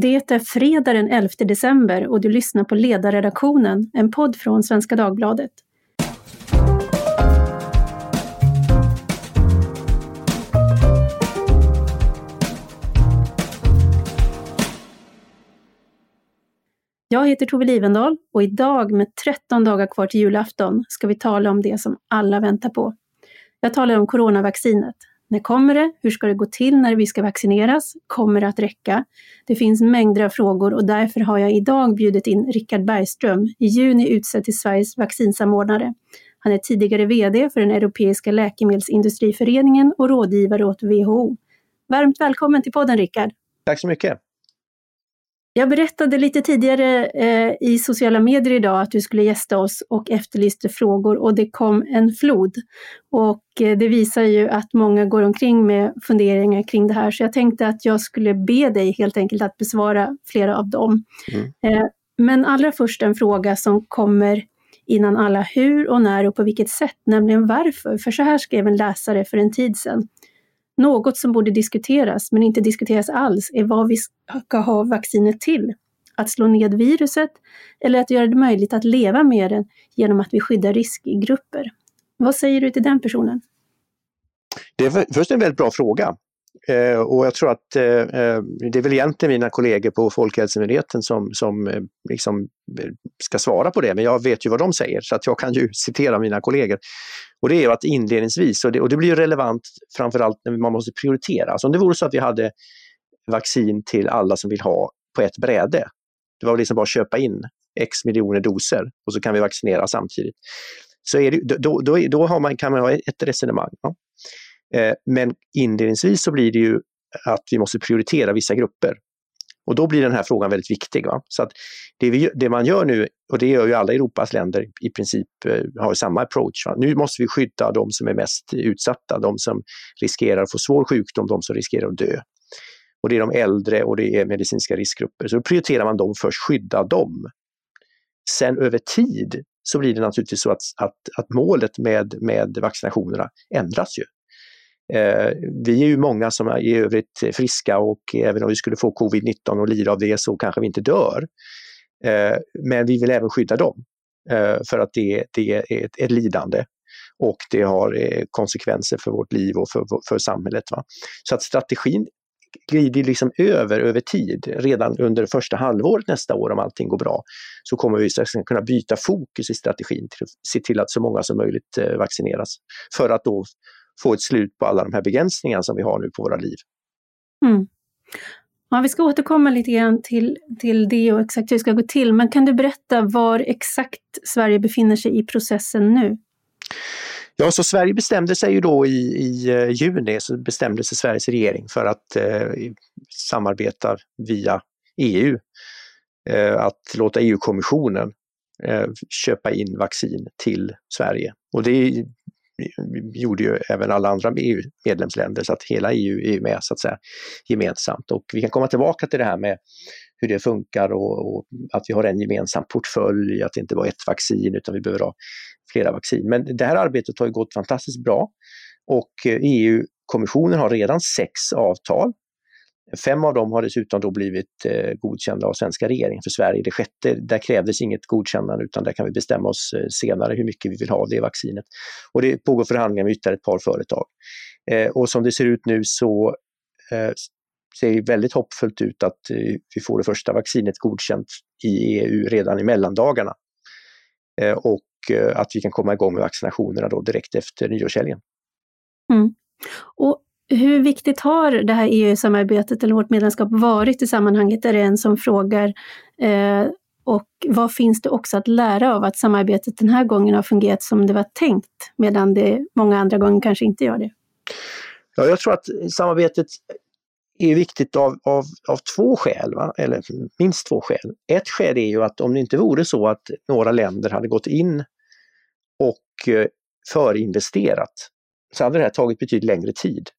Det är fredag den 11 december och du lyssnar på Ledarredaktionen, en podd från Svenska Dagbladet. Jag heter Tove Livendal och idag med 13 dagar kvar till julafton ska vi tala om det som alla väntar på. Jag talar om coronavaccinet. När kommer det? Hur ska det gå till när vi ska vaccineras? Kommer det att räcka? Det finns mängder av frågor och därför har jag idag bjudit in Richard Bergström, i juni utsedd till Sveriges vaccinsamordnare. Han är tidigare VD för den Europeiska läkemedelsindustriföreningen och rådgivare åt WHO. Varmt välkommen till podden Richard! Tack så mycket! Jag berättade lite tidigare eh, i sociala medier idag att du skulle gästa oss och efterlyste frågor och det kom en flod. Och eh, det visar ju att många går omkring med funderingar kring det här, så jag tänkte att jag skulle be dig helt enkelt att besvara flera av dem. Mm. Eh, men allra först en fråga som kommer innan alla hur och när och på vilket sätt, nämligen varför. För så här skrev en läsare för en tid sedan. Något som borde diskuteras, men inte diskuteras alls, är vad vi ska ha vaccinet till. Att slå ned viruset eller att göra det möjligt att leva med det genom att vi skyddar riskgrupper. Vad säger du till den personen? Det är först en väldigt bra fråga. Eh, och jag tror att eh, eh, det är väl egentligen mina kollegor på Folkhälsomyndigheten som, som eh, liksom eh, ska svara på det, men jag vet ju vad de säger så att jag kan ju citera mina kollegor. Och det är ju att inledningsvis, och det, och det blir ju relevant framförallt när man måste prioritera. Alltså om det vore så att vi hade vaccin till alla som vill ha på ett bräde, det var liksom bara att köpa in x miljoner doser och så kan vi vaccinera samtidigt. Så är det, då, då, då har man, kan man ha ett resonemang. Ja. Eh, men inledningsvis så blir det ju att vi måste prioritera vissa grupper. Och då blir den här frågan väldigt viktig. Va? Så att det, vi, det man gör nu, och det gör ju alla Europas länder i princip, eh, har samma approach. Va? Nu måste vi skydda de som är mest utsatta, de som riskerar att få svår sjukdom, de som riskerar att dö. Och det är de äldre och det är medicinska riskgrupper. Så då prioriterar man dem först, skydda dem. Sen över tid så blir det naturligtvis så att, att, att målet med, med vaccinationerna ändras ju. Eh, vi är ju många som är i övrigt friska och även om vi skulle få covid-19 och lida av det så kanske vi inte dör. Eh, men vi vill även skydda dem eh, för att det, det är ett, ett, lidande och det har eh, konsekvenser för vårt liv och för, för samhället. Va? Så att strategin glider liksom över över tid. Redan under första halvåret nästa år, om allting går bra, så kommer vi kunna byta fokus i strategin till att se till att så många som möjligt eh, vaccineras. För att då få ett slut på alla de här begränsningarna som vi har nu på våra liv. Mm. Ja, vi ska återkomma lite grann till, till det och exakt hur det ska gå till, men kan du berätta var exakt Sverige befinner sig i processen nu? Ja, så Sverige bestämde sig ju då i, i uh, juni, så bestämde sig Sveriges regering för att uh, samarbeta via EU. Uh, att låta EU-kommissionen köpa in vaccin till Sverige. Och det gjorde ju även alla andra EU-medlemsländer så att hela EU är med så att säga gemensamt. Och vi kan komma tillbaka till det här med hur det funkar och, och, att vi har en gemensam portfölj, att det inte bara är ett vaccin utan vi behöver ha flera vaccin. Men det här arbetet har ju gått fantastiskt bra och eh, e EU-kommissionen har redan sex avtal Fem av dem har dessutom då blivit eh, godkända av svenska regeringen. För Sverige, det sjätte, där krävdes inget godkännande utan där kan vi bestämma oss eh, senare hur mycket vi vill ha av det vaccinet. Och det pågår förhandlingar med ytterligare ett par företag. Eh, och som det ser ut nu så eh, ser det väldigt hoppfullt ut att eh, vi får det första vaccinet godkänt i EU redan i mellandagarna. Eh, och eh, att vi kan komma igång med vaccinationerna då direkt efter nyårshelgen. Mm. Och hur viktigt har det här EU-samarbetet eller vårt medlemskap varit i sammanhanget? Är det en som frågar. Eh, och vad finns det också att lära av att samarbetet den här gången har fungerat som det var tänkt, medan det många andra gånger kanske inte gör det? Ja, jag tror att samarbetet är viktigt av, av, av två skäl, va? eller minst två skäl. Ett skäl är ju att om det inte vore så att några länder hade gått in och eh, förinvesterat så hade det här tagit betydligt längre tid.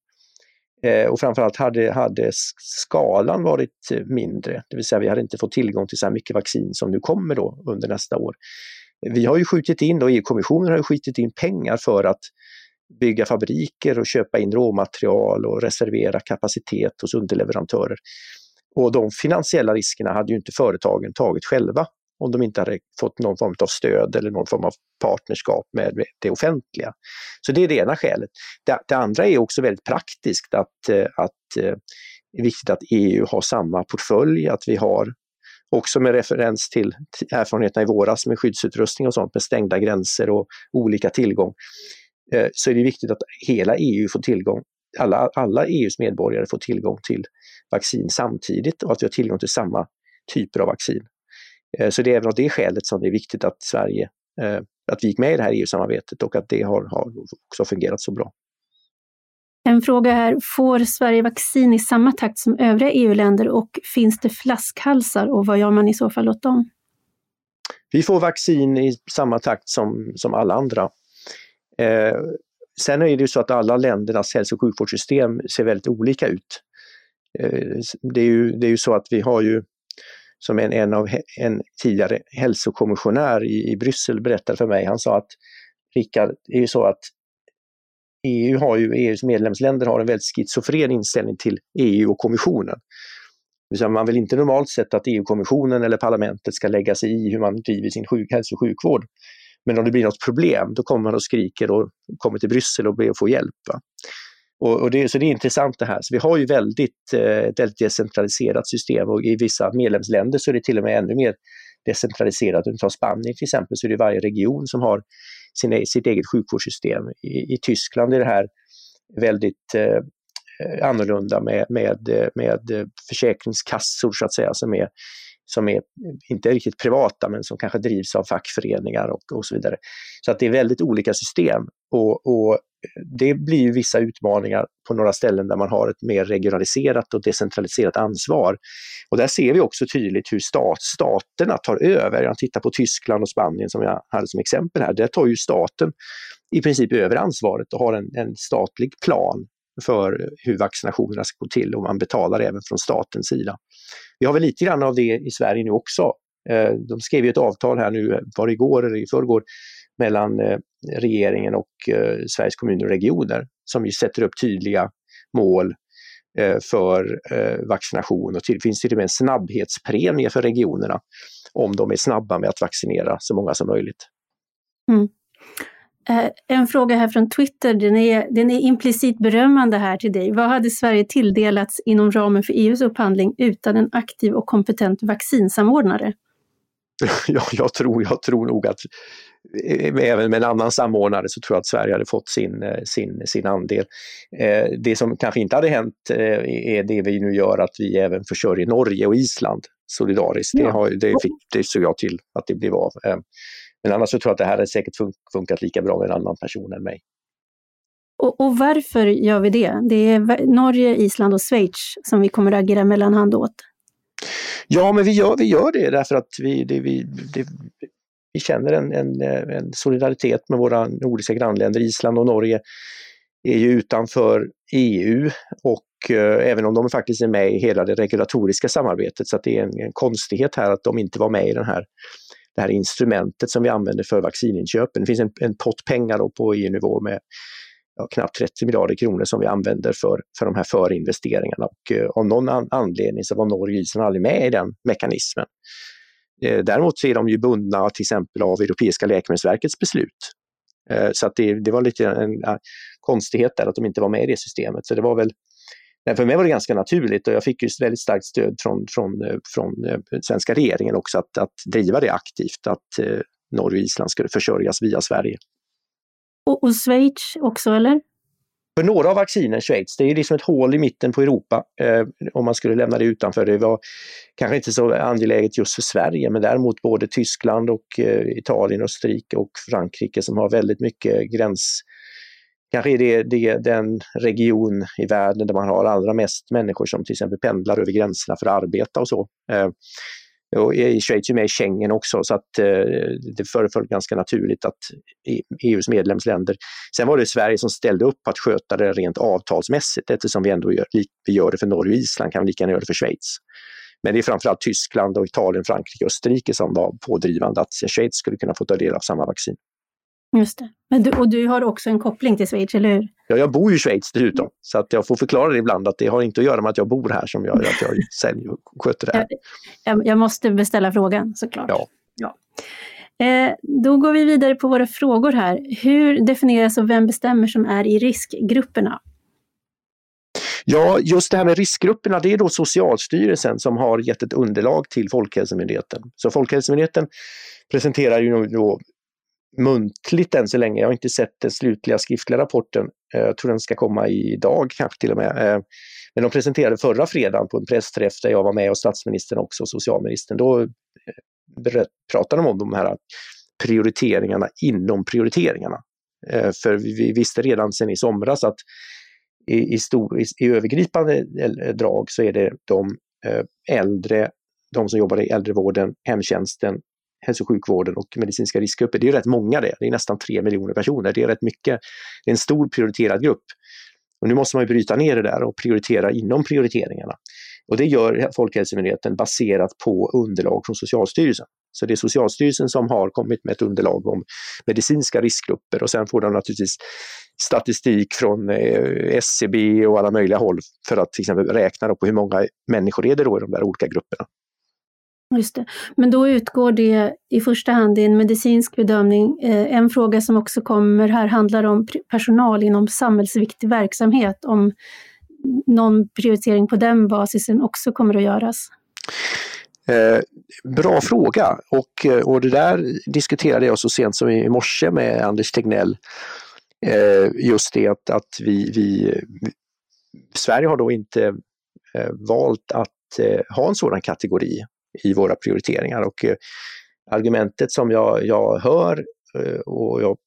Eh, och framförallt hade, hade skalan varit mindre, det vill säga vi hade inte fått tillgång till så här mycket vaccin som nu kommer då under nästa år. Vi har ju skjutit in, och EU-kommissionen har skjutit in pengar för att bygga fabriker och köpa in råmaterial och reservera kapacitet hos underleverantörer. Och de finansiella riskerna hade ju inte företagen tagit själva om de inte hade fått någon form av stöd eller någon form av partnerskap med det offentliga. Så det är det ena skälet. Det, det andra är också väldigt praktiskt att, eh, att det är viktigt att EU har samma portfölj, att vi har också med referens till erfarenheterna i våras med skyddsutrustning och sånt med stängda gränser och olika tillgång, eh, så är det viktigt att hela EU får tillgång, alla, alla EUs medborgare får tillgång till vaccin samtidigt och att vi har tillgång till samma typer av vaccin. Eh, så det är även av det skälet som det är viktigt att Sverige, eh, att vi gick med i det här EU-samarbetet och att det har, har också fungerat så bra. En fråga här, får Sverige vaccin i samma takt som övriga EU-länder och finns det flaskhalsar och vad gör man i så fall åt dem? Vi får vaccin i samma takt som, som alla andra. Eh, sen är det ju så att alla ländernas hälso och sjukvårdssystem ser väldigt olika ut. Eh, det, är ju, det är ju så att vi har ju, som en, en, av, en tidigare hälsokommissionär i, i Bryssel berättade för mig, han sa att Rickard, det är ju så att EU har ju, EUs medlemsländer har en väldigt schizofren inställning till EU och kommissionen. Man vill inte normalt sett att EU-kommissionen eller parlamentet ska lägga sig i hur man driver sin sjuk, hälso och sjukvård. Men om det blir något problem, då kommer man och skriker och kommer till Bryssel och ber att få hjälp. Och, och det, så det är intressant det här. Så vi har ju väldigt, eh, ett väldigt decentraliserat system och i vissa medlemsländer så är det till och med ännu mer decentraliserat. Om du tar Spanien till exempel så är det varje region som har sin, e-, sitt eget sjukvårdssystem. I, I, Tyskland är det här väldigt eh, eh annorlunda med, med, eh, med försäkringskassor så att säga som är, som är inte riktigt privata men som kanske drivs av fackföreningar och, och så vidare. Så att det är väldigt olika system och, och det blir ju vissa utmaningar på några ställen där man har ett mer regionaliserat och decentraliserat ansvar. Och där ser vi också tydligt hur stat, staterna tar över. Jag tittar på Tyskland och Spanien som jag hade som exempel här. Där tar ju staten i princip över ansvaret och har en, en statlig plan för hur vaccinationerna ska gå till och man betalar även från statens sida. Vi har väl lite grann av det i Sverige nu också. Eh, de skrev ju ett avtal här nu, var det igår eller i förrgår, mellan eh, regeringen och eh, Sveriges kommuner och regioner som ju sätter upp tydliga mål eh, för vaccination och det finns till och med en snabbhetspremie för regionerna om de är snabba med att vaccinera så många som möjligt. Mm. En fråga här från Twitter, den är, den är implicit berömmande här till dig. Vad hade Sverige tilldelats inom ramen för EUs upphandling utan en aktiv och kompetent vaccinsamordnare? Ja, jag tror, jag tror nog att även med en annan samordnare så tror jag att Sverige hade fått sin, eh, sin, sin andel. Eh, det som kanske inte hade hänt är det vi nu gör, att vi även försörjer Norge och Island solidariskt. Ja. Det, har, det, fick, det såg jag till att det blev av. Men annars så tror jag att det här hade säkert funkat lika bra med en annan person än mig. Och, och, varför gör vi det? Det är Norge, Island och Schweiz som vi kommer att agera mellanhand åt. Ja, men vi gör, vi gör det därför att vi, det, vi, det, vi känner en, en, en, solidaritet med våra nordiska grannländer. Island och Norge är ju utanför EU och eh, även om de faktiskt är med i hela det regulatoriska samarbetet så att det är en, en konstighet här att de inte var med i den här, det här instrumentet som vi använder för vaccininköpen. Det finns en, en pott pengar på EU-nivå med ja, knappt 30 miljarder kronor som vi använder för, för de här förinvesteringarna och eh, av någon an anledning så var Norge och Island aldrig med i den mekanismen. Eh, däremot så är de ju bundna till exempel av Europeiska läkemedelsverkets beslut. Eh, så att det, det var lite en, en konstighet där att de inte var med i det systemet. Så det var väl, för mig var det ganska naturligt och jag fick ju väldigt starkt stöd från, från, eh, från svenska regeringen också att, att driva det aktivt, att Norge och Island skulle försörjas via Sverige. Och, och Schweiz också eller? För några av vaccinen, Schweiz, det är liksom ett hål i mitten på Europa eh, om man skulle lämna det utanför. Det var kanske inte så angeläget just för Sverige, men däremot både Tyskland och eh, Italien, Österrike och Frankrike som har väldigt mycket gräns Kanske är det, det den region i världen där man har allra mest människor som till exempel pendlar över gränserna för att arbeta och så. Eh, och Schweiz är med i Schengen också så att eh, det föreföll ganska naturligt att e EUs medlemsländer... Sen var det Sverige som ställde upp på att sköta det rent avtalsmässigt eftersom vi ändå gör, vi gör det för Norge och Island kan vi lika gärna göra det för Schweiz. Men det är framförallt Tyskland, och Italien, Frankrike och Österrike som var pådrivande att Schweiz skulle kunna få ta del av samma vaccin. Just det. Men du, och du har också en koppling till Schweiz, eller hur? Ja, jag bor ju i Schweiz dessutom, så att jag får förklara det ibland att det har inte att göra med att jag bor här som gör att jag säljer och sköter det här. Jag, jag måste beställa frågan såklart. Ja. ja. Eh, då går vi vidare på våra frågor här. Hur definieras och vem bestämmer som är i riskgrupperna? Ja, just det här med riskgrupperna, det är då Socialstyrelsen som har gett ett underlag till Folkhälsomyndigheten. Så Folkhälsomyndigheten presenterar ju då muntligt än så länge. Jag har inte sett den slutliga skriftliga rapporten. Eh, jag tror den ska komma idag kanske till och med. Eh, men de presenterade förra fredagen på en pressträff där jag var med och statsministern också och socialministern. Då eh, pratade de om de här prioriteringarna inom prioriteringarna. För vi visste redan sedan i somras att i, i, stor, i, i övergripande drag så är det de äldre, de som jobbar i äldrevården, hemtjänsten, hälso och sjukvården och medicinska riskgrupper. Det är rätt många det, det är nästan tre miljoner personer. Det är rätt mycket, det är en stor prioriterad grupp. Och nu måste man ju bryta ner det där och prioritera inom prioriteringarna. Och det gör Folkhälsomyndigheten baserat på underlag från Socialstyrelsen. Så det är Socialstyrelsen som har kommit med ett underlag om medicinska riskgrupper och sen får de naturligtvis statistik från eh, SCB och alla möjliga håll för att till exempel räkna på hur många människor är det då i de där olika grupperna. Just det. Men då utgår det i första hand i en medicinsk bedömning. Eh, en fråga som också kommer här handlar om personal inom samhällsviktig verksamhet, om någon prioritering på den basisen också kommer att göras. Eh, bra fråga och, eh, och det där diskuterade jag så sent som i morse med Anders Tegnell. Eh, just det att, att vi, vi, Sverige har då inte eh, valt att eh, ha en sådan kategori i våra prioriteringar. Och eh, argumentet som jag, jag hör eh, och jag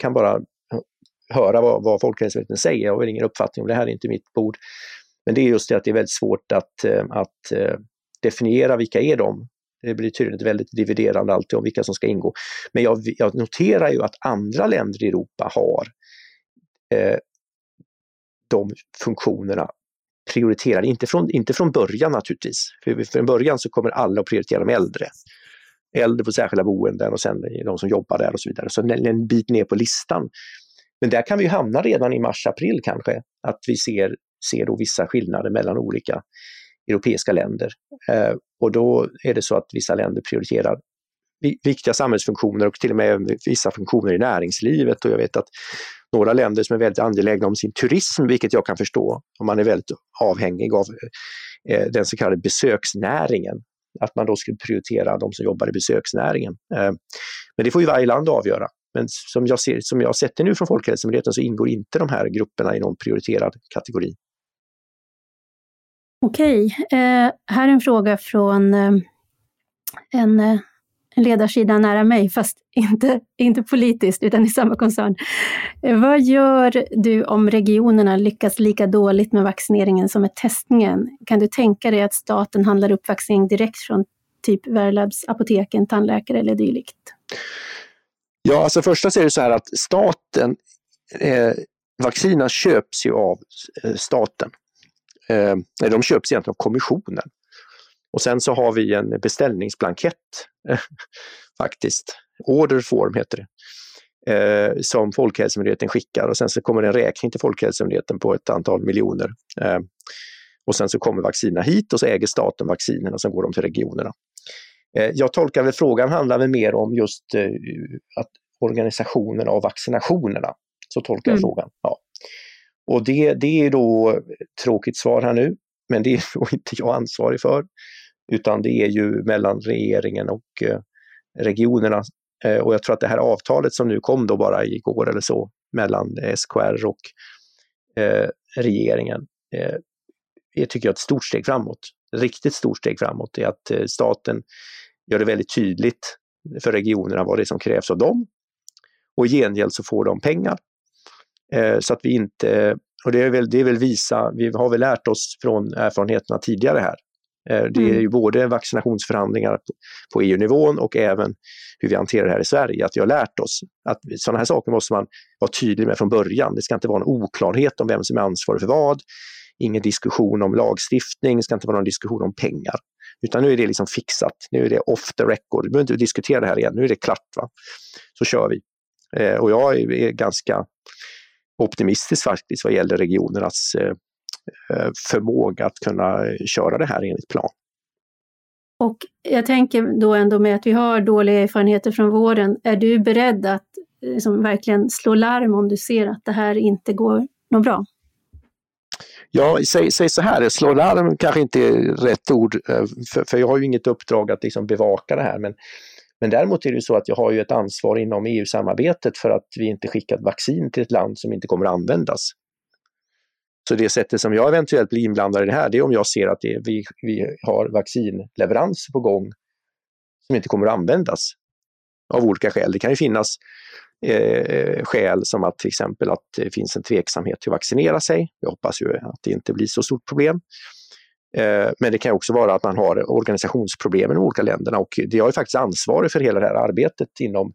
kan bara eh, höra vad, vad Folkhälsomyndigheten säger, jag har ingen uppfattning om det här, är inte mitt bord. Men det är just det att det är väldigt svårt att, eh, att eh, definiera vilka är de. Det blir tydligen ett väldigt dividerande alltid om vilka som ska ingå. Men jag, jag noterar ju att andra länder i Europa har eh, de funktionerna prioriterade, inte från, inte från början naturligtvis. För från början så kommer alla att prioritera de äldre. Äldre på särskilda boenden och sen de som jobbar där och så vidare. Så en, en bit ner på listan. Men där kan vi hamna redan i mars-april kanske, att vi ser, ser då vissa skillnader mellan olika europeiska länder. Eh, och då är det så att vissa länder prioriterar viktiga samhällsfunktioner och till och med vissa funktioner i näringslivet. Och jag vet att några länder som är väldigt angelägna om sin turism, vilket jag kan förstå, om man är väldigt avhängig av eh, den så kallade besöksnäringen, att man då skulle prioritera de som jobbar i besöksnäringen. Eh, men det får ju varje land avgöra. Men som jag, ser, som jag har sett det nu från Folkhälsomyndigheten så ingår inte de här grupperna i någon prioriterad kategori. Okej, eh, här är en fråga från eh, en eh, en ledarsida nära mig, fast inte, inte politiskt utan i samma koncern. Eh, vad gör du om regionerna lyckas lika dåligt med vaccineringen som med testningen? Kan du tänka dig att staten handlar upp vaccinering direkt från typ Verlabs, apoteken, tandläkare eller dylikt? Ja, alltså första så är det så här att staten, eh, vaccinerna köps ju av eh, staten. Eh, de köps egentligen av kommissionen. Och sen så har vi en beställningsblankett faktiskt. Order form heter det. Eh, som Folkhälsomyndigheten skickar och sen så kommer en räkning till Folkhälsomyndigheten på ett antal miljoner. Eh, och sen så kommer vaccinerna hit och så äger staten vaccinerna och sen går de till regionerna. Eh, jag tolkar väl frågan handlar väl mer om just eh, att organisationen av vaccinationerna. Så tolkar jag mm. frågan. Ja. Och det, det är då tråkigt svar här nu, men det är då inte jag ansvarig för. Utan det är ju mellan regeringen och eh, regionerna. Eh, och jag tror att det här avtalet som nu kom då bara igår eller så mellan SKR och eh, regeringen är, tycker jag, ett stort steg framåt. Ett riktigt stort steg framåt är att staten gör det väldigt tydligt för regionerna vad det är som krävs av dem. Och i gengäld så får de pengar. Så att vi inte, och det är väl, det är väl visa, vi har väl lärt oss från erfarenheterna tidigare här, Eh, det är mm. ju både vaccinationsförhandlingar på EU-nivån och även hur vi hanterar det här i Sverige, att vi har lärt oss att sådana här saker måste man vara tydlig med från början. Det ska inte vara en oklarhet om vem som är ansvarig för vad, ingen diskussion om lagstiftning, det ska inte vara någon diskussion om pengar. Utan nu är det liksom fixat, nu är det off the record, vi behöver inte diskutera det här igen, nu är det klart. Va? Så kör vi. Och jag är ganska optimistisk faktiskt vad gäller regionernas förmåga att kunna köra det här enligt plan. Och jag tänker då ändå med att vi har dåliga erfarenheter från våren, är du beredd att liksom verkligen slå larm om du ser att det här inte går något bra? Ja, säg, säg så här, slå larm kanske inte är rätt ord, eh, för, för jag har ju inget uppdrag att liksom bevaka det här, men, men däremot är det så att jag har ju ett ansvar inom EU-samarbetet för att vi inte skickat vaccin till ett land som inte kommer att användas. Så det sättet som jag eventuellt blir inblandad i det här, det är om jag ser att det, vi, vi har vaccinleveranser på gång som inte kommer att användas av olika skäl. Det kan ju finnas eh, skäl som att till exempel att det finns en tveksamhet till att vaccinera sig. Jag hoppas ju att det inte blir så stort problem. Eh, men det kan också vara att man har organisationsproblem i de olika länderna och jag är faktiskt ansvarig för hela det här arbetet inom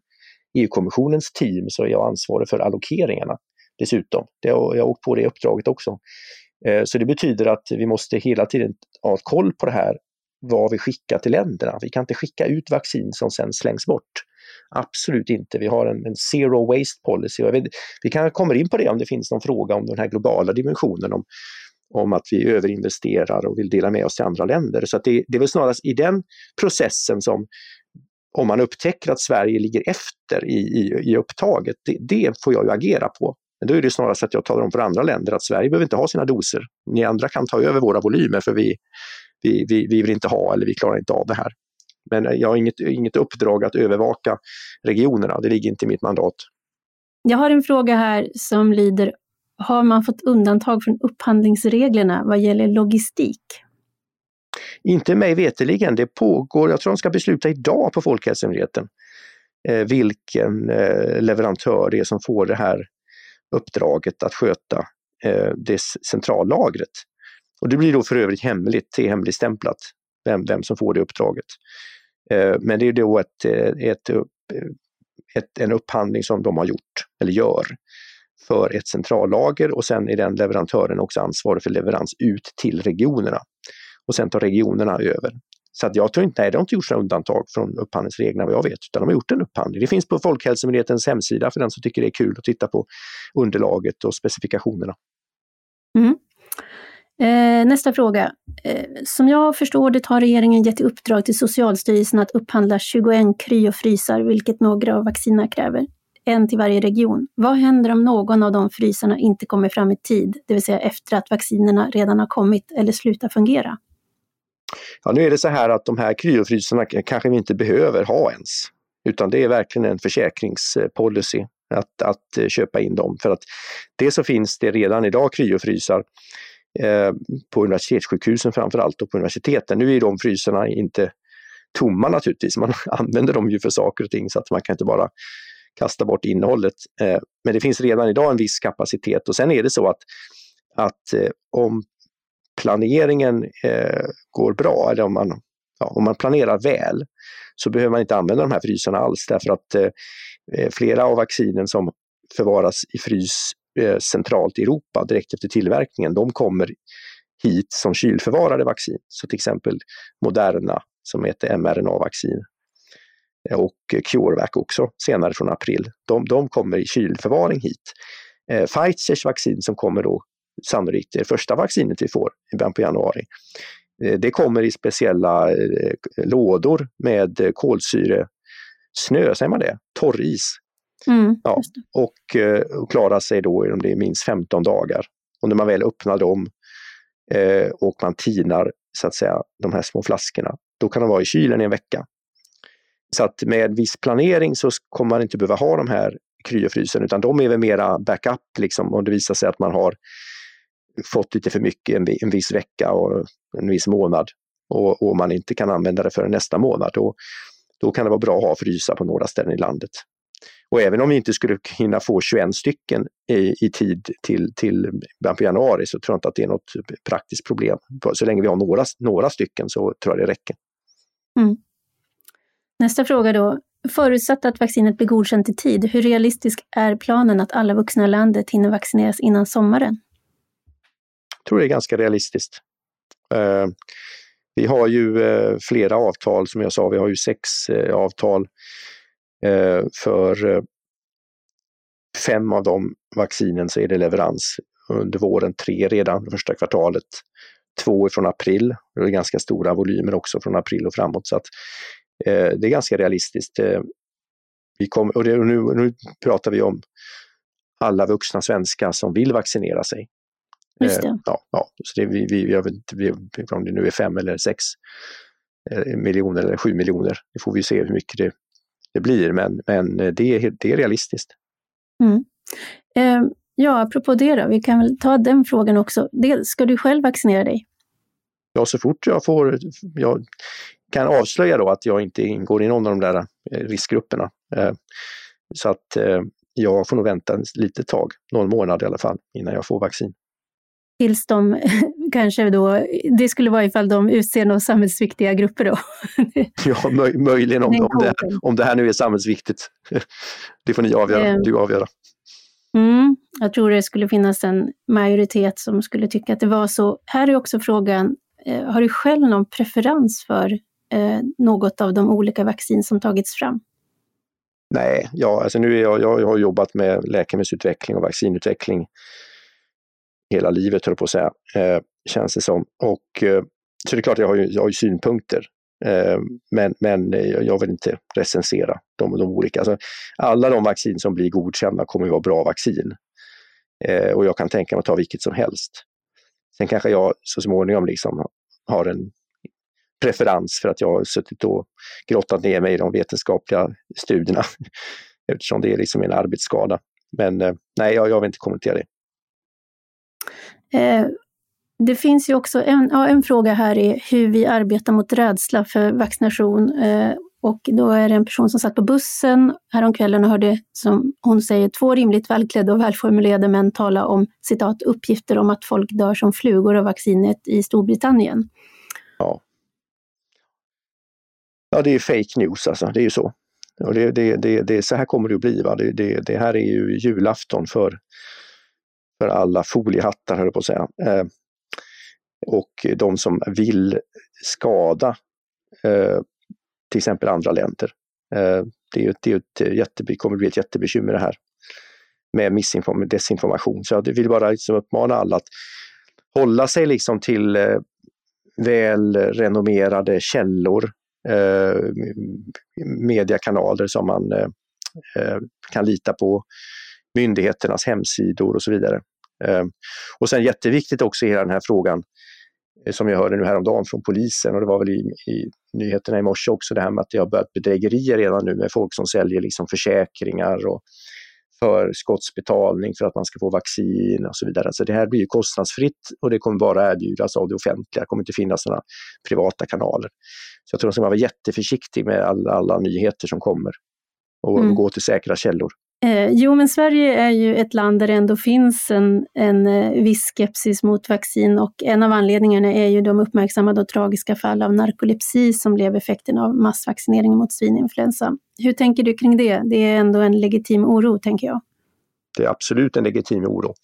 EU-kommissionens team så är jag ansvarig för allokeringarna dessutom. Jag har åkt på det uppdraget också. Eh, så det betyder att vi måste hela tiden ha koll på det här, vad vi skickar till länderna. Vi kan inte skicka ut vaccin som sen slängs bort. Absolut inte. Vi har en, en zero waste policy. Vet, vi kan komma in på det om det finns någon fråga om den här globala dimensionen, om, om att vi överinvesterar och vill dela med oss till andra länder. Så det, det är väl snarast i den processen som om man upptäcker att Sverige ligger efter i, i, i upptaget, det, det får jag ju agera på. Men då är det snarast att jag talar om för andra länder att Sverige behöver inte ha sina doser. Ni andra kan ta över våra volymer för vi, vi, vi, vi vill inte ha eller vi klarar inte av det här. Men jag har inget, inget uppdrag att övervaka regionerna, det ligger inte i mitt mandat. Jag har en fråga här som lyder, har man fått undantag från upphandlingsreglerna vad gäller logistik? Inte mig veteligen. Det pågår, jag tror de ska besluta idag på Folkhälsomyndigheten eh, vilken eh, leverantör det är som får det här uppdraget att sköta eh, det centrallagret. Och det blir då för övrigt hemligt, det är hemligstämplat, vem, vem som får det uppdraget. Eh, men det är då ett, eh, ett, eh, ett, en upphandling som de har gjort, eller gör, för ett centrallager och sen är den leverantören också ansvarig för leverans ut till regionerna. Och sen tar regionerna över. Så att jag tror inte, nej, de har inte gjort några undantag från upphandlingsreglerna vad jag vet, utan de har gjort en upphandling. Det finns på Folkhälsomyndighetens hemsida för den som tycker det är kul att titta på underlaget och specifikationerna. Mm. Eh, nästa fråga. Eh, som jag förstår det har regeringen gett i uppdrag till Socialstyrelsen att upphandla 21 kryofrysar, vilket några av vaccinerna kräver. En till varje region. Vad händer om någon av de frysarna inte kommer fram i tid, det vill säga efter att vaccinerna redan har kommit eller slutar fungera? Ja, nu är det så här att de här kryofrysarna kanske vi inte behöver ha ens. Utan det är verkligen en försäkringspolicy att, att eh, köpa in dem. För att det så finns det redan idag kryofrysar eh, på universitetssjukhusen framför allt och på universiteten. Nu är de frysarna inte tomma naturligtvis, man använder dem ju för saker och ting så att man kan inte bara kasta bort innehållet. Eh, men det finns redan idag en viss kapacitet och sen är det så att, att eh, om planeringen eh, går bra, eller om man, ja, om man planerar väl, så behöver man inte använda de här frysarna alls därför att flera av vaccinen som förvaras i frys centralt i Europa direkt efter tillverkningen, de kommer hit som kylförvarade vaccin. Så till exempel Moderna som heter mRNA-vaccin och CureVac också senare från april. De, de kommer i kylförvaring hit. Eh, Pfizers vaccin som kommer då sannolikt det första vaccinet vi får i början på januari. Eh, det kommer i speciella eh, lådor med kolsyresnö, säger man det? Torris. Mm, ja, och, eh, och klarar sig då om det är minst 15 dagar. Och när man väl öppnar dem eh, och man tinar så att säga de här små flaskorna, då kan de vara i kylen i en vecka. Så att med viss planering så kommer man inte behöva ha de här kryofrysen utan de är väl mera backup liksom om det visar sig att man har fått lite för mycket en, en viss vecka och en viss månad och, och man inte kan använda det förrän nästa månad, då, då kan det vara bra att ha frysa på några ställen i landet. Och även om vi inte skulle hinna få 21 stycken i, i tid till, till början på januari så tror jag inte att det är något praktiskt problem. Så länge vi har några, några stycken så tror jag det räcker. Mm. Nästa fråga då. Förutsatt att vaccinet blir godkänt i tid, hur realistisk är planen att alla vuxna i landet hinner vaccineras innan sommaren? Jag tror det är ganska realistiskt. Eh, vi har ju eh, flera avtal, som jag sa, vi har ju sex eh, avtal för fem av de vaccinen så är det leverans under våren, tre redan första kvartalet, två från april. Det är ganska stora volymer också från april och framåt. Så att, det är ganska realistiskt. Eh, vi kom, och, det, och nu, nu pratar vi om alla vuxna svenskar som vill vaccinera sig. Just det. Eh, ja, ja, så det, vi, vi, jag vet inte om det nu är fem eller sex eh, miljoner eller sju miljoner. Det får vi se hur mycket det, det blir, men, men det, är, det är realistiskt. Mm. Eh, ja, apropå det då, vi kan väl ta den frågan också. Dels, ska du själv vaccinera dig? Ja, så fort jag får, jag kan avslöja då att jag inte ingår i någon av de där eh, riskgrupperna. Eh, så att eh, jag får nog vänta ett litet tag, någon månad i alla fall, innan jag får vaccin. Tills de kanske då, det skulle vara ifall de utser några samhällsviktiga grupper då? ja, möj, möjligen om, om, det, om det här nu är samhällsviktigt. det får ni avgöra, mm. du avgöra. Mm, jag tror det skulle finnas en majoritet som skulle tycka att det var så. Här är också frågan, har du själv någon preferens för eh, något av de olika vaccin som tagits fram? Nej, ja, alltså nu är jag, jag har jobbat med läkemedelsutveckling och vaccinutveckling hela livet, höll jag på att säga, eh, känns det som. Och, eh, så det är klart, jag har ju, jag har ju synpunkter. Eh, men, men jag vill inte recensera de, de olika. Alltså, alla de vaccin som blir godkända kommer att vara bra vaccin. Eh, och jag kan tänka mig att ta vilket som helst. Sen kanske jag så småningom liksom har en preferens för att jag har suttit och grottat ner mig i de vetenskapliga studierna eftersom det är liksom en arbetsskada. Men eh, nej, jag, jag vill inte kommentera det. Eh, det finns ju också en, ja, en fråga här är hur vi arbetar mot rädsla för vaccination. Eh, och då är det en person som satt på bussen häromkvällen och hörde, som hon säger, två rimligt välklädda och välformulerade män tala om citat uppgifter om att folk dör som flugor av vaccinet i Storbritannien. Ja. Det är fake news alltså, det är ju så. Och det, det, det, det, så här kommer det att bli. Va? Det, det, det här är ju julafton för, för alla foliehattar, höll jag på att säga. Eh, och de som vill skada eh, till exempel andra länder. Eh, det, är det, är ett jätte, kommer bli ett jättebekymmer det här med missinformation, desinformation. Så jag vill bara liksom uppmana alla att hålla sig liksom till eh, väl renommerade källor, eh, mediekanaler som man eh, eh, kan lita på, myndigheternas hemsidor och så vidare. Eh, och sen jätteviktigt också i hela den här frågan eh, som jag hörde nu häromdagen från polisen och det var väl i, i nyheterna i morse också det här med att det har börjat bedrägerier redan nu med folk som säljer liksom försäkringar och förskottsbetalning för att man ska få vaccin och så vidare. Så det här blir ju kostnadsfritt och det kommer bara erbjudas av det offentliga. Det kommer inte finnas några privata kanaler. Så jag tror att man ska vara jätteförsiktig med alla, alla nyheter som kommer och mm. gå till säkra källor. Eh, jo, men Sverige är ju ett land där det ändå finns en, en eh, viss skepsis mot vaccin och en av anledningarna är ju de uppmärksammade och tragiska fall av narkolepsi som blev effekten av massvaccinering mot svininfluensa. Hur tänker du kring det? Det är ändå en legitim oro, tänker jag. Det är absolut en legitim oro.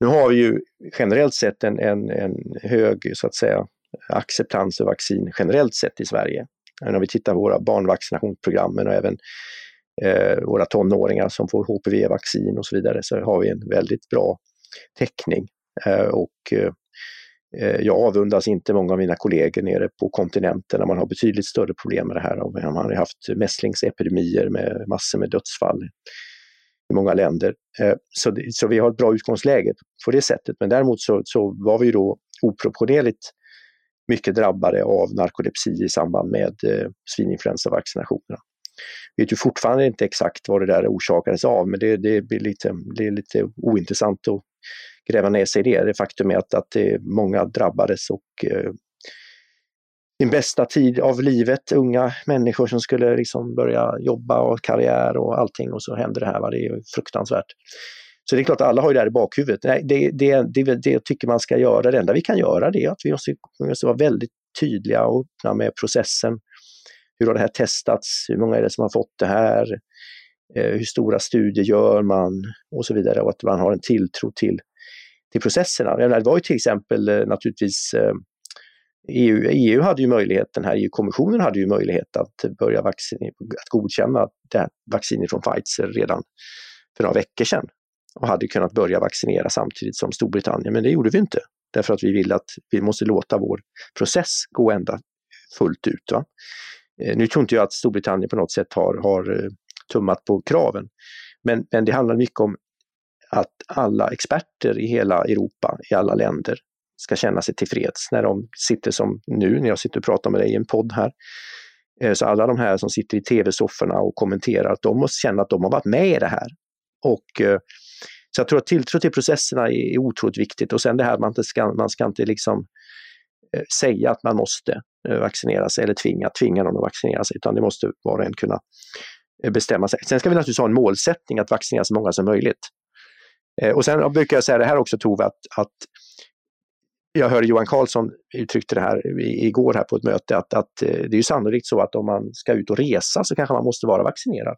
Nu har vi ju generellt sett en, en, en hög så att säga, acceptans för vaccin generellt sett i Sverige. När vi tittar på våra barnvaccinationsprogrammen och även eh, våra tonåringar som får HPV-vaccin och så vidare så har vi en väldigt bra täckning. Eh, och eh, jag avundas inte många av mina kollegor nere på kontinenten där man har betydligt större problem med det här. Man har haft mässlingsepidemier med massor med dödsfall i många länder. Eh, så, så vi har ett bra utgångsläge på det sättet. Men däremot så, så var vi då oproportionerligt mycket drabbade av narkolepsi i samband med eh, svininfluensavaccinationerna vet ju fortfarande inte exakt vad det där orsakades av, men det, det, blir lite, det är lite ointressant att gräva ner sig i det. Det faktum är att, att det, många drabbades och eh, sin bästa tid av livet, unga människor som skulle liksom börja jobba och karriär och allting och så händer det här. Va? Det är fruktansvärt. Så det är klart alla har ju det här i bakhuvudet. Nej, det, det, det, det jag tycker man ska göra, det enda vi kan göra det är att vi måste, vi måste vara väldigt tydliga och öppna med processen. Hur har det här testats? Hur många är det som har fått det här? Eh, hur stora studier gör man? Och så vidare. Och att man har en tilltro till, till processerna. Det var ju till exempel eh, naturligtvis eh, EU, EU hade ju möjligheten här EU-kommissionen hade ju möjlighet att börja vaccin, att godkänna det här vaccinet från Pfizer redan för några veckor sedan och hade kunnat börja vaccinera samtidigt som Storbritannien, men det gjorde vi inte. Därför att vi ville att vi måste låta vår process gå ända fullt ut. Va? Eh, nu tror inte jag att Storbritannien på något sätt har, har eh, tummat på kraven, men, men det handlar mycket om att alla experter i hela Europa, i alla länder, ska känna sig tillfreds när de sitter som nu, när jag sitter och pratar med dig i en podd här. Eh, så alla de här som sitter i tv-sofforna och kommenterar, att de måste känna att de har varit med i det här. Och, så jag tror att tilltro till processerna är otroligt viktigt och sen det här man inte ska, man ska inte liksom säga att man måste vaccinera sig eller tvinga, tvinga någon att vaccinera sig, utan det måste var och en kunna bestämma sig. Sen ska vi naturligtvis ha en målsättning att vaccinera så många som möjligt. Och sen brukar jag säga det här också Tove, att, att jag hörde Johan Carlsson uttryckte det här igår här på ett möte att, att eh, det är ju sannolikt så att om man ska ut och resa så kanske man måste vara vaccinerad.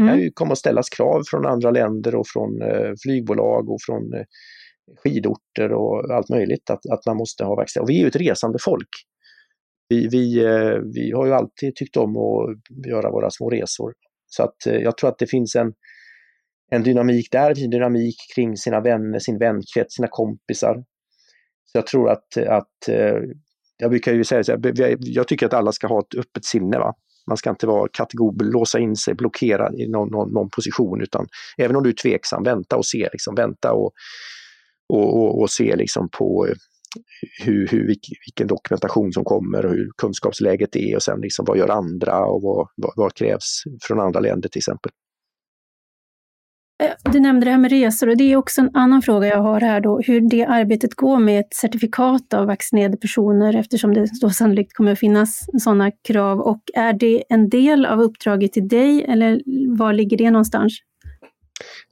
Mm. Det kommer att ställas krav från andra länder och från eh, flygbolag och från eh, skidorter och allt möjligt att, att man måste ha vaccin. Och vi är ju ett resande folk. Vi, vi, eh, vi har ju alltid tyckt om att göra våra små resor. Så att eh, jag tror att det finns en, en dynamik där, en dynamik kring sina vänner, sin vänkrets, sina kompisar. Så jag tror att, att eh, jag brukar ju säga så här, jag tycker att alla ska ha ett öppet sinne. Va? Man ska inte vara kategorisk, låsa in sig, blockera i någon, någon, någon, position utan även om du är tveksam, vänta och se, liksom, vänta och, och, och, och se liksom på hur, hur, vilken dokumentation som kommer och hur kunskapsläget är och sen liksom vad gör andra och vad, vad, vad krävs från andra länder till exempel. Eh, du nämnde det här med resor och det är också en annan fråga jag har här då, hur det arbetet går med ett certifikat av vaccinerade personer eftersom det då sannolikt kommer att finnas sådana krav. Och är det en del av uppdraget till dig eller var ligger det någonstans?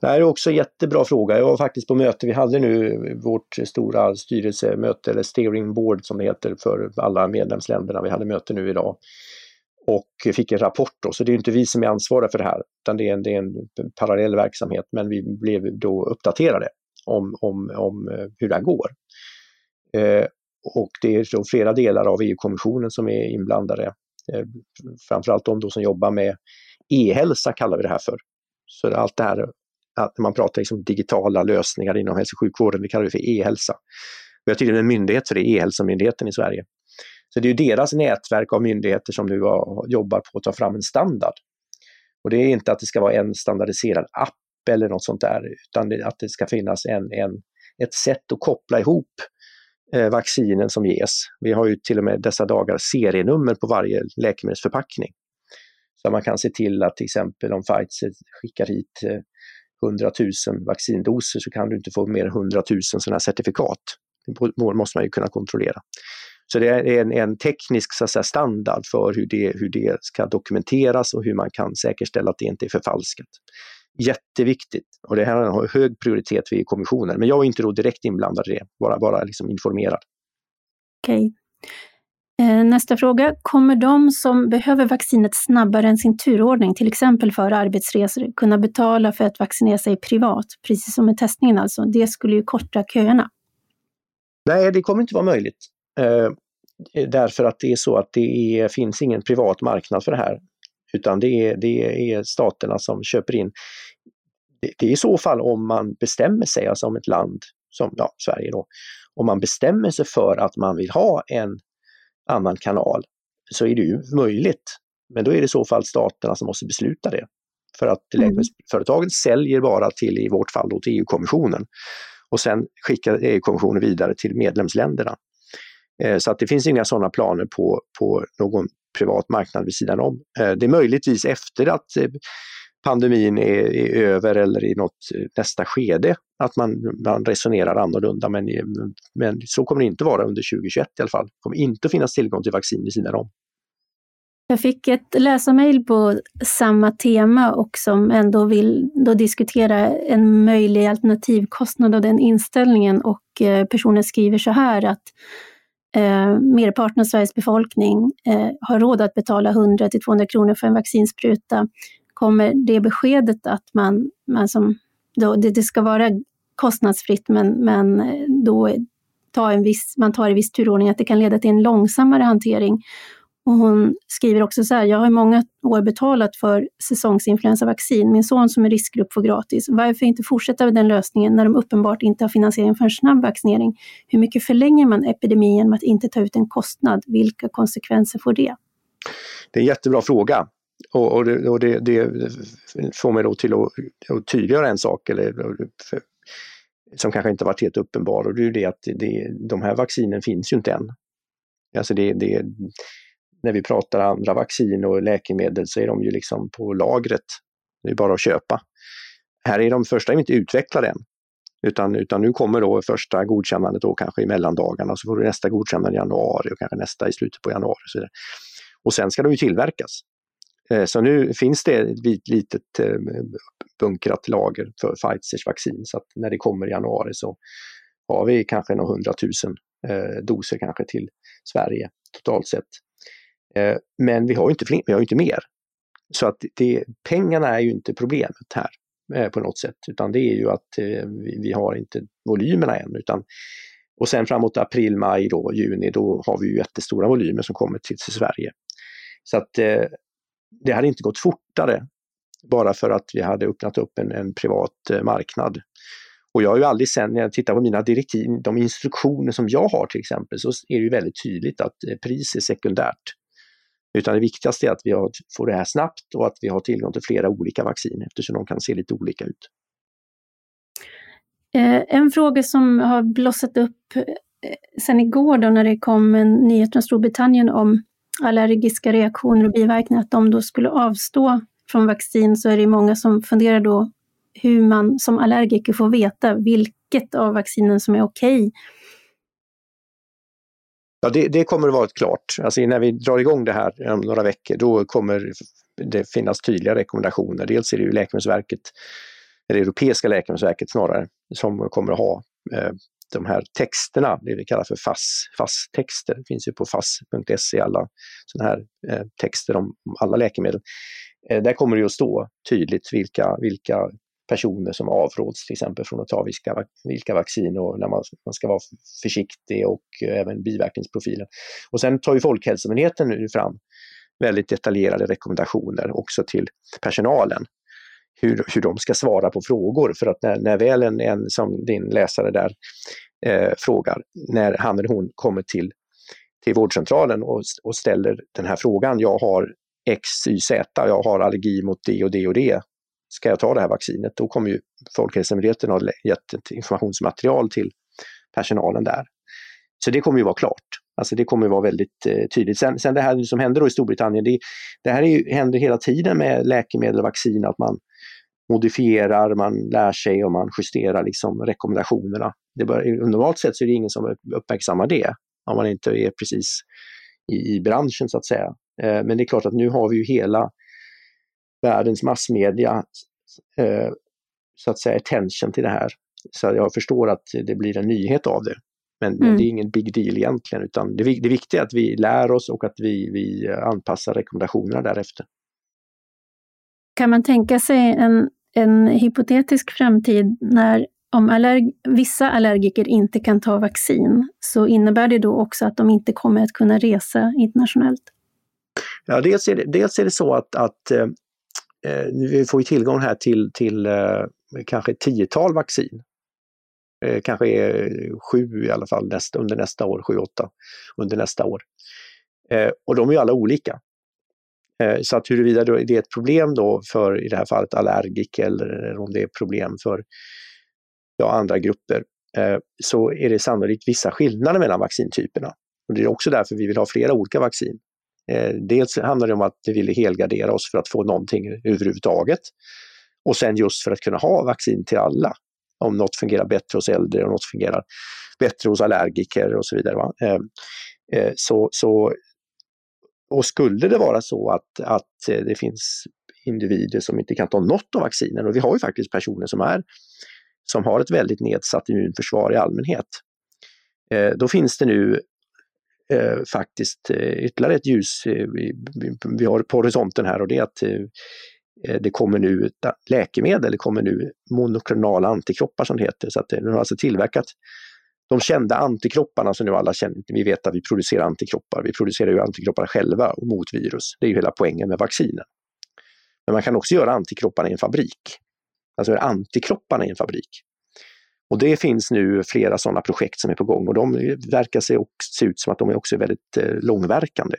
Det här är också en jättebra fråga. Jag var faktiskt på möte, vi hade nu vårt stora styrelsemöte, eller steering board som det heter för alla medlemsländerna. Vi hade möte nu idag och fick en rapport. Då. Så det är inte vi som är ansvariga för det här, utan det är en, det är en parallell verksamhet. Men vi blev då uppdaterade om, om, om eh, hur det här går. Eh, och det är då flera delar av EU-kommissionen som är inblandade. Eh, framförallt de då som jobbar med e-hälsa kallar vi det här för. Så allt det här att man pratar liksom digitala lösningar inom hälso och sjukvården, det kallar vi för e-hälsa. Vi har tydligen en myndighet för det, E-hälsomyndigheten i Sverige. Så det är deras nätverk av myndigheter som nu jobbar på att ta fram en standard. Och det är inte att det ska vara en standardiserad app eller något sånt där, utan att det ska finnas en, en, ett sätt att koppla ihop eh, vaccinen som ges. Vi har ju till och med dessa dagar serienummer på varje läkemedelsförpackning. Så man kan se till att till exempel om Pfizer skickar hit eh, 100 000 vaccindoser så kan du inte få mer än 100 000 sådana här certifikat. Det måste man ju kunna kontrollera. Så det är en, en teknisk så säga, standard för hur det, hur det ska dokumenteras och hur man kan säkerställa att det inte är förfalskat. Jätteviktigt och det här har hög prioritet vid kommissionen. Men jag är inte då direkt inblandad i det, bara, bara liksom informerad. Okej. Okay. Eh, nästa fråga. Kommer de som behöver vaccinet snabbare än sin turordning, till exempel för arbetsresor, kunna betala för att vaccinera sig privat, precis som med testningen alltså? Det skulle ju korta köerna. Nej, det kommer inte vara möjligt. Eh, därför att det är så att det är, finns ingen privat marknad för det här. Utan det är, det är staterna som köper in. Det, det är i så fall om man bestämmer sig, alltså om ett land som ja, Sverige då, om man bestämmer sig för att man vill ha en annan kanal så är det ju möjligt. Men då är det i så fall staterna som måste besluta det. För att mm. läkemedelsföretagen säljer bara till, i vårt fall, till EU-kommissionen. Och sen skickar EU-kommissionen vidare till medlemsländerna. Eh, så att det finns inga sådana planer på, på någon privat marknad vid sidan om. Eh, det är möjligtvis efter att eh, pandemin är, är över eller i något eh, nästa skede att man, man resonerar annorlunda. Men, eh, men så kommer det inte vara under 2021 i alla fall. Det kommer inte att finnas tillgång till vaccin vid sidan om. Jag fick ett läsarmail på samma tema och som ändå vill då diskutera en möjlig alternativkostnad av den inställningen och eh, personen skriver så här att eh, merparten av Sveriges befolkning eh, har råd att betala 100 till 200 kronor för en vaccinspruta, kommer det beskedet att man, man som, då, det, det ska vara kostnadsfritt men, men eh, då ta en viss, man tar i viss turordning, att det kan leda till en långsammare hantering. Och hon skriver också så här, jag har i många år betalat för säsongsinfluensavaccin. Min son som är riskgrupp får gratis. Varför inte fortsätta med den lösningen när de uppenbart inte har finansiering för en snabb vaccinering? Hur mycket förlänger man epidemin genom att inte ta ut en kostnad? Vilka konsekvenser får det? Det är en jättebra fråga. Och, och, det, och det, det, får mig då till att, att tydliggöra en sak eller, för, som kanske inte varit helt uppenbar och det är ju det att det, de här vaccinen finns ju inte än. Alltså det, det, när vi pratar andra vaccin och läkemedel så är de ju liksom på lagret. Det är bara att köpa. Här är de första inte utvecklade än. Utan, utan nu kommer då första godkännandet då kanske i mellandagarna, så får du nästa godkännande i januari och kanske nästa i slutet på januari. Och, så vidare. och sen ska de ju tillverkas. Eh, så nu finns det ett litet eh, bunkrat lager för Pfizers vaccin så att när det kommer i januari så har vi kanske några hundratusen eh, doser kanske till Sverige totalt sett. Men vi har inte, vi har inte mer. Så att det, pengarna är ju inte problemet här på något sätt, utan det är ju att vi har inte volymerna än. Utan, och sen framåt april, maj, då, juni, då har vi ju jättestora volymer som kommer till, till Sverige. Så att det hade inte gått fortare bara för att vi hade öppnat upp en, en privat eh, marknad. Och jag har ju aldrig sen, när jag tittar på mina direktiv, de instruktioner som jag har till exempel, så är det ju väldigt tydligt att eh, pris är sekundärt. Utan det viktigaste är att vi har, får det här snabbt och att vi har tillgång till flera olika vaccin eftersom de kan se lite olika ut. Eh, en fråga som har blossat upp sen igår då när det kom en nyhet från Storbritannien om allergiska reaktioner och biverkningar, att de då skulle avstå från vaccin så är det många som funderar då hur man som allergiker får veta vilket av vaccinen som är okej. Okay. Ja, det, det, kommer att vara klart. Alltså när vi drar igång det här om några veckor, då kommer det finnas tydliga rekommendationer. Dels är det ju Läkemedelsverket, eller Europeiska läkemedelsverket snarare, som kommer att ha eh, de här texterna, det vi kallar för FASS, FASS-texter, det finns ju på fass.se alla sådana här eh, texter om, om, alla läkemedel. Eh, där kommer det att stå tydligt vilka, vilka personer som avråds till exempel från att ta vilka, vilka vaccin och när man, man ska vara försiktig och eh, även biverkningsprofilen. Och sen tar ju Folkhälsomyndigheten nu fram väldigt detaljerade rekommendationer också till personalen hur, hur de ska svara på frågor. För att när, när väl en, en som din läsare där eh, frågar, när han eller hon kommer till, till vårdcentralen och, och ställer den här frågan, jag har X, Y, Z, jag har allergi mot det och det och det. Ska jag ta det här vaccinet? Då kommer ju Folkhälsomyndigheten ha gett ett informationsmaterial till personalen där. Så det kommer ju vara klart. Alltså det kommer vara väldigt eh, tydligt. Sen, sen det här som händer då i Storbritannien, det, det här är ju, händer hela tiden med läkemedel och vaccin, att man modifierar, man lär sig och man justerar liksom rekommendationerna. Det bör, normalt sett så är det ingen som uppmärksammar det, om man inte är precis i, i branschen så att säga. Eh, men det är klart att nu har vi ju hela världens massmedia eh, så att säga attention till det här. Så jag förstår att det blir en nyhet av det. Men, mm. det är ingen big deal egentligen, utan det, det viktiga är att vi lär oss och att vi, vi anpassar rekommendationerna därefter. Kan man tänka sig en, en hypotetisk framtid när om allerg vissa allergiker inte kan ta vaccin, så innebär det då också att de inte kommer att kunna resa internationellt? Ja, dels är det, dels är det så att, att eh, eh vi får tillgång här till, till eh, kanske ett tiotal vaccin. Eh, kanske eh, sju i alla fall nästa, under nästa år, sju, åtta under nästa år. Eh, och de är ju alla olika. Eh, så att huruvida det är ett problem då för, i det här fallet, allergiker eller om det är problem för ja, andra grupper, eh, så är det sannolikt vissa skillnader mellan vaccintyperna. Och det är också därför vi vill ha flera olika vaccin. Eh, dels handlar det om att vi vill helgardera oss för att få någonting överhuvudtaget. Och sen just för att kunna ha vaccin till alla. Om något fungerar bättre hos äldre och något fungerar bättre hos allergiker och så vidare. Så, så och skulle det vara så att, att eh, det finns individer som inte kan ta något av vaccinen, och vi har ju faktiskt personer som, är, som har ett väldigt nedsatt immunförsvar i allmänhet, eh, då finns det nu eh, faktiskt eh, ytterligare ett ljus eh, vi, vi, har på horisonten här och det är att eh, eh det kommer nu läkemedel, det kommer nu monoklonala antikroppar som det heter. Så att eh, de har alltså tillverkat de kända antikropparna som nu alla känner, vi vet att vi producerar antikroppar, vi producerar ju antikroppar själva mot virus. Det är ju hela poängen med vaccinen. Men man kan också göra antikropparna i en fabrik. Alltså antikropparna i en fabrik. Och det finns nu flera sådana projekt som är på gång och de verkar se, se ut som att de är också väldigt eh, långverkande.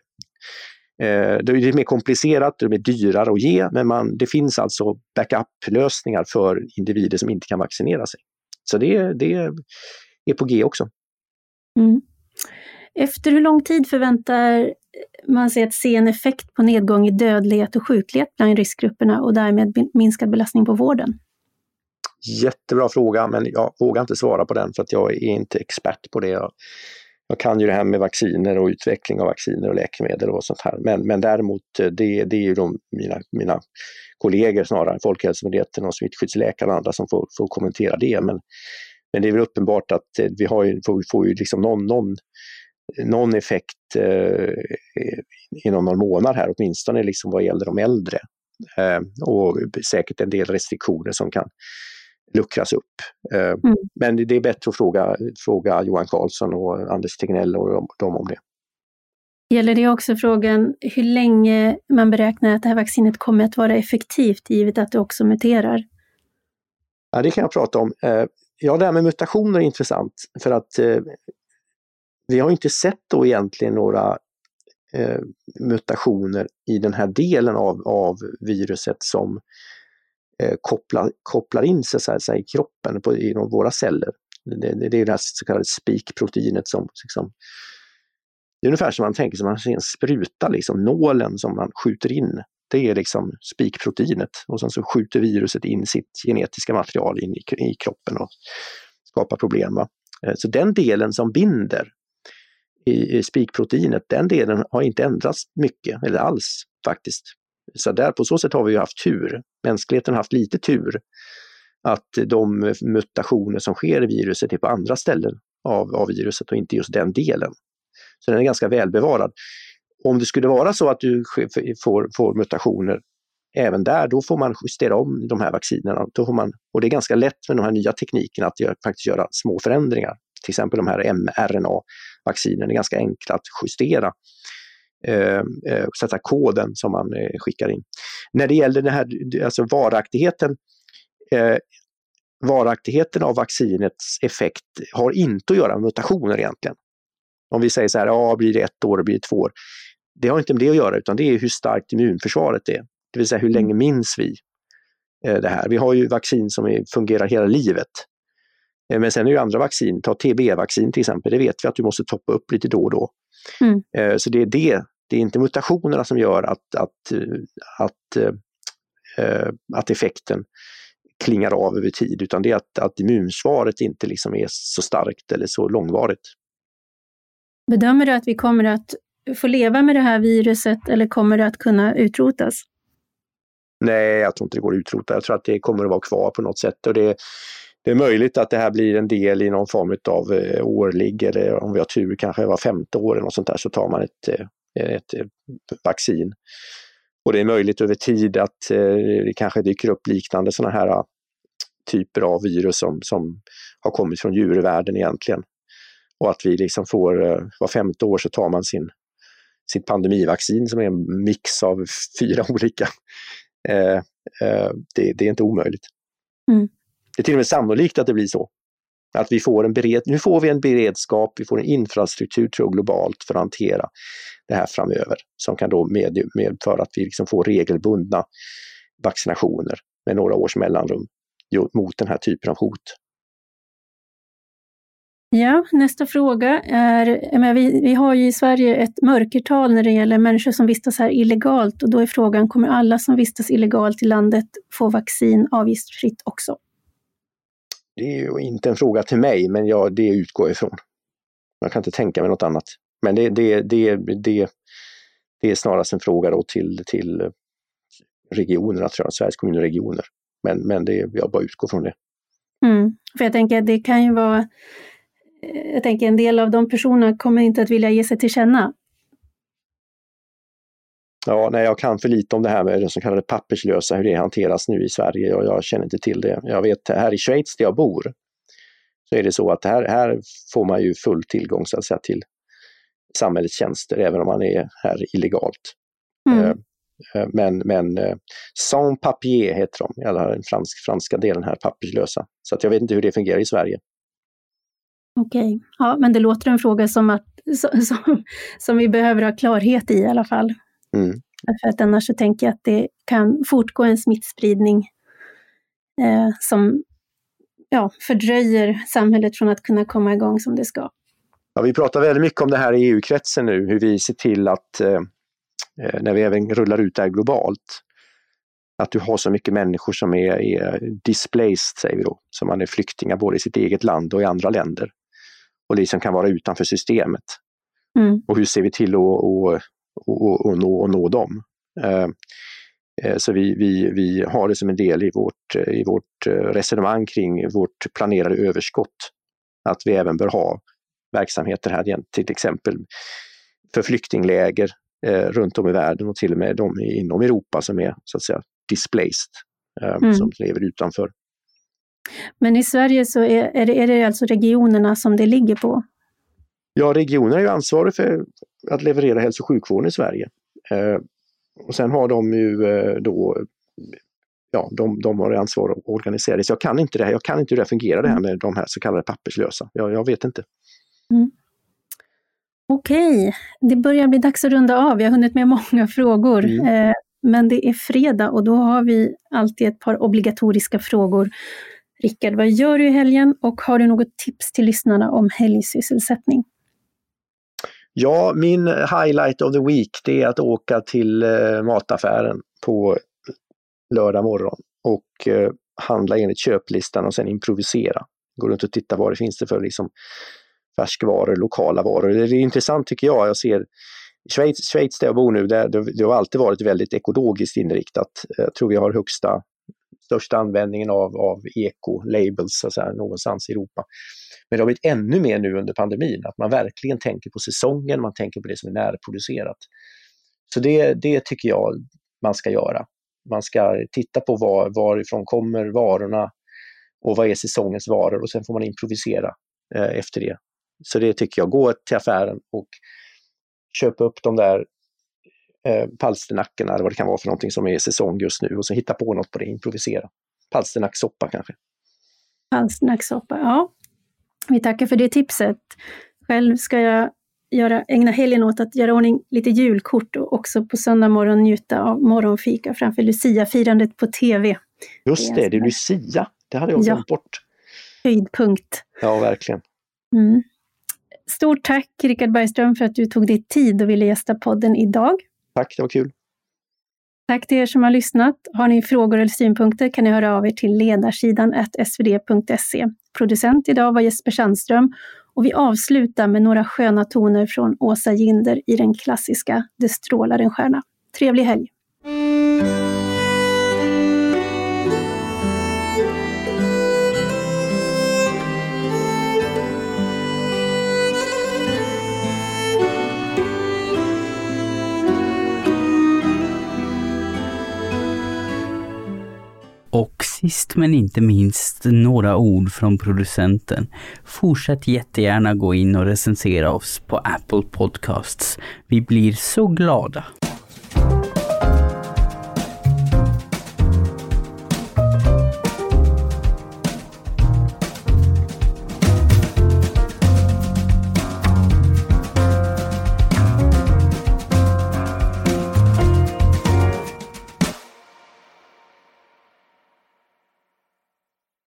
Eh, det är mer komplicerat, det är dyrare att ge, men man, det finns alltså backup-lösningar för individer som inte kan vaccinera sig. Så det, det är på G också. Mm. Efter hur lång tid förväntar man sig att se en effekt på nedgång i dödlighet och sjuklighet bland riskgrupperna och därmed minskad belastning på vården? Jättebra fråga, men jag vågar inte svara på den för att jag är inte expert på det. Jag, jag kan ju det här med vacciner och utveckling av vacciner och läkemedel och sånt här. Men, men däremot, eh, det, det är ju de, mina, mina kollegor snarare, Folkhälsomyndigheten och smittskyddsläkare och andra som får, får kommentera det. Men, men det är väl uppenbart att eh, vi har ju, får, får ju liksom någon, någon, någon effekt eh, inom någon månad här, åtminstone liksom vad gäller de äldre. Eh, och säkert en del restriktioner som kan luckras upp. Eh, mm. Men det är bättre att fråga, fråga Johan Carlsson och Anders Tegnell och dem om det. Gäller det också frågan hur länge man beräknar att det här vaccinet kommer att vara effektivt givet att det också muterar? Ja, det kan jag prata om. Ja, det här med mutationer är intressant för att eh, vi har inte sett då egentligen några eh, mutationer i den här delen av, av viruset som eh, kopplar, kopplar in sig, så här, i kroppen på, i våra celler. Det, det, det är det här så kallade spikproteinet som liksom, det är ungefär som man tänker sig, man ser en spruta, liksom, nålen som man skjuter in. Det är liksom spikproteinet och sen så skjuter viruset in sitt genetiska material in i, i kroppen och skapar problem. Va? Eh, så den delen som binder i, i spikproteinet, den delen har inte ändrats mycket, eller alls faktiskt. Så där, på så sätt har vi haft tur. Mänskligheten har haft lite tur att de mutationer som sker i viruset är på andra ställen av, av viruset och inte just den delen. Så den är ganska välbevarad. Om det skulle vara så att du får, får mutationer även där, då får man justera om de här vaccinerna. Då får man, och det är ganska lätt med de här nya teknikerna att göra, faktiskt göra små förändringar. Till exempel de här mRNA-vaccinerna är ganska enkla att justera ehm, eh, eh sätta koden som man eh, skickar in. När det gäller den här alltså varaktigheten, eh, varaktigheten av vaccinets effekt har inte att göra med mutationer egentligen. Om vi säger så här, ja blir det ett år, blir det två år. Det har inte med det att göra utan det är hur starkt immunförsvaret är. Det vill säga hur länge minns vi eh, det här. Vi har ju vaccin som fungerar hela livet. Eh, men sen är det andra vaccin, ta TB-vaccin till exempel, det vet vi att du måste toppa upp lite då och då. Mm. Eh, så det är det det är inte mutationerna som gör att, att, att, att effekten klingar av över tid, utan det är att, att immunsvaret inte liksom är så starkt eller så långvarigt. Bedömer du att vi kommer att få leva med det här viruset eller kommer det att kunna utrotas? Nej, jag tror inte det går att utrota. Jag tror att det kommer att vara kvar på något sätt. Och det, det är möjligt att det här blir en del i någon form av eh, årlig eller om vi har tur kanske var femte år eller något sånt där så tar man ett, eh, ett eh, vaccin. Och det är möjligt över tid att det kanske dyker upp liknande sådana här typer av virus som, som har kommit från djurvärlden egentligen. Och att vi liksom får, var femte år så tar man sin, sitt pandemivaccin som är en mix av fyra olika. Eh, eh, det, det, är inte omöjligt. Mm. Det är till och med sannolikt att det blir så. Att vi får en bered, nu får vi en beredskap, vi får en infrastruktur tror jag, globalt för att hantera det här framöver som kan då med, medföra att vi liksom får regelbundna vaccinationer med några års mellanrum mot den här typen av hot. Ja, nästa fråga är, vi, vi har ju i Sverige ett mörkertal när det gäller människor som vistas här illegalt och då är frågan, kommer alla som vistas illegalt i landet få vaccin avgiftsfritt också? Det är ju inte en fråga till mig, men jag, det utgår ifrån. Jag kan inte tänka mig något annat. Men det, det, det, det, det är snarast en fråga då till, till regionerna, tror jag, Sveriges kommuner och regioner. Men, men det, jag bara utgår från det. Mm, för jag tänker att det kan ju vara, jag tänker en del av de personerna kommer inte att vilja ge sig till känna. Ja, nej, jag kan för lite om det här med det så kallade papperslösa, hur det hanteras nu i Sverige. Jag, jag känner inte till det. Jag vet här i Schweiz där jag bor, så är det så att här, här får man ju full tillgång så att säga, till samhällets tjänster även om man är här illegalt. Mm. Eh, eh, men, men eh, sans papier heter de, alla den fransk, franska delen här, papperslösa. Så att jag vet inte hur det fungerar i Sverige. Okej, ja, men det låter en fråga som, att, som, som vi behöver ha klarhet i i alla fall. Mm. För att annars så tänker jag att det kan fortgå en smittspridning eh, som ja, fördröjer samhället från att kunna komma igång som det ska. Ja, vi pratar väldigt mycket om det här i EU-kretsen nu, hur vi ser till att eh, eh, när vi även rullar ut det här globalt, att du har så mycket människor som är, är displaced, säger vi då, som man är flyktingar både i sitt eget land och i andra länder och liksom kan vara utanför systemet. Mm. Och hur ser vi till att, att, att, att, nå, nå dem? Eh, eh, så vi, vi, vi har det som en del i vårt, i vårt resonemang kring vårt planerade överskott. Att vi även bör ha verksamheter här, till exempel för flyktingläger eh, runt om i världen och till och med de inom Europa som är så att säga displaced, eh, mm. som lever utanför. Men i Sverige så är, är, det, är det alltså regionerna som det ligger på? Ja, regionerna är ju ansvariga för att leverera hälso och sjukvården i Sverige. Eh, och sen har de ju eh, då ja, de, de har ansvar att organisera det. Så jag kan inte det här. Jag kan inte hur det fungerar det här mm. med de här så kallade papperslösa. Jag, jag vet inte. Mm. Okej, det börjar bli dags att runda av. Jag har hunnit med många frågor. Mm. Eh, men det är fredag och då har vi alltid ett par obligatoriska frågor. Rickard, vad gör du i helgen och har du något tips till lyssnarna om helgsysselsättning? Ja, min highlight of the week det är att åka till eh, mataffären på lördag morgon och eh, handla enligt köplistan och sen improvisera. Gå runt och titta vad det finns det för liksom, färskvaror, lokala varor. Det är intressant tycker jag. Jag ser Schweiz, Schweiz där jag bor nu, det, det har alltid varit väldigt ekologiskt inriktat. Jag tror vi har högsta, största användningen av, av eco-labels någonstans i Europa. Men det har blivit ännu mer nu under pandemin, att man verkligen tänker på säsongen, man tänker på det som är närproducerat. Så det, det tycker jag man ska göra. Man ska titta på var, varifrån kommer varorna och vad är säsongens varor och sen får man improvisera eh, efter det. Så det tycker jag, gå till affären och köpa upp de där eh, palsternackorna eller vad det kan vara för någonting som är i säsong just nu och så hitta på något på det, improvisera. Palsternacksoppa kanske. Palsternacksoppa, ja. Vi tackar för det tipset. Själv ska jag göra, ägna helgen åt att göra ordning lite julkort och också på söndag morgon njuta av morgonfika framför Lucia-firandet på TV. Just det, det är Lucia. Det hade jag glömt ja. bort. Höjdpunkt. Ja, verkligen. Mm. Stort tack Rickard Bergström för att du tog dig tid och ville gästa podden idag. Tack, det var kul. Tack till er som har lyssnat. Har ni frågor eller synpunkter kan ni höra av er till ledarsidan svd.se. Producent idag var Jesper Sandström och vi avslutar med några sköna toner från Åsa Ginder i den klassiska Det strålar en stjärna. Trevlig helg! Och sist men inte minst några ord från producenten. Fortsätt jättegärna gå in och recensera oss på Apple Podcasts. Vi blir så glada.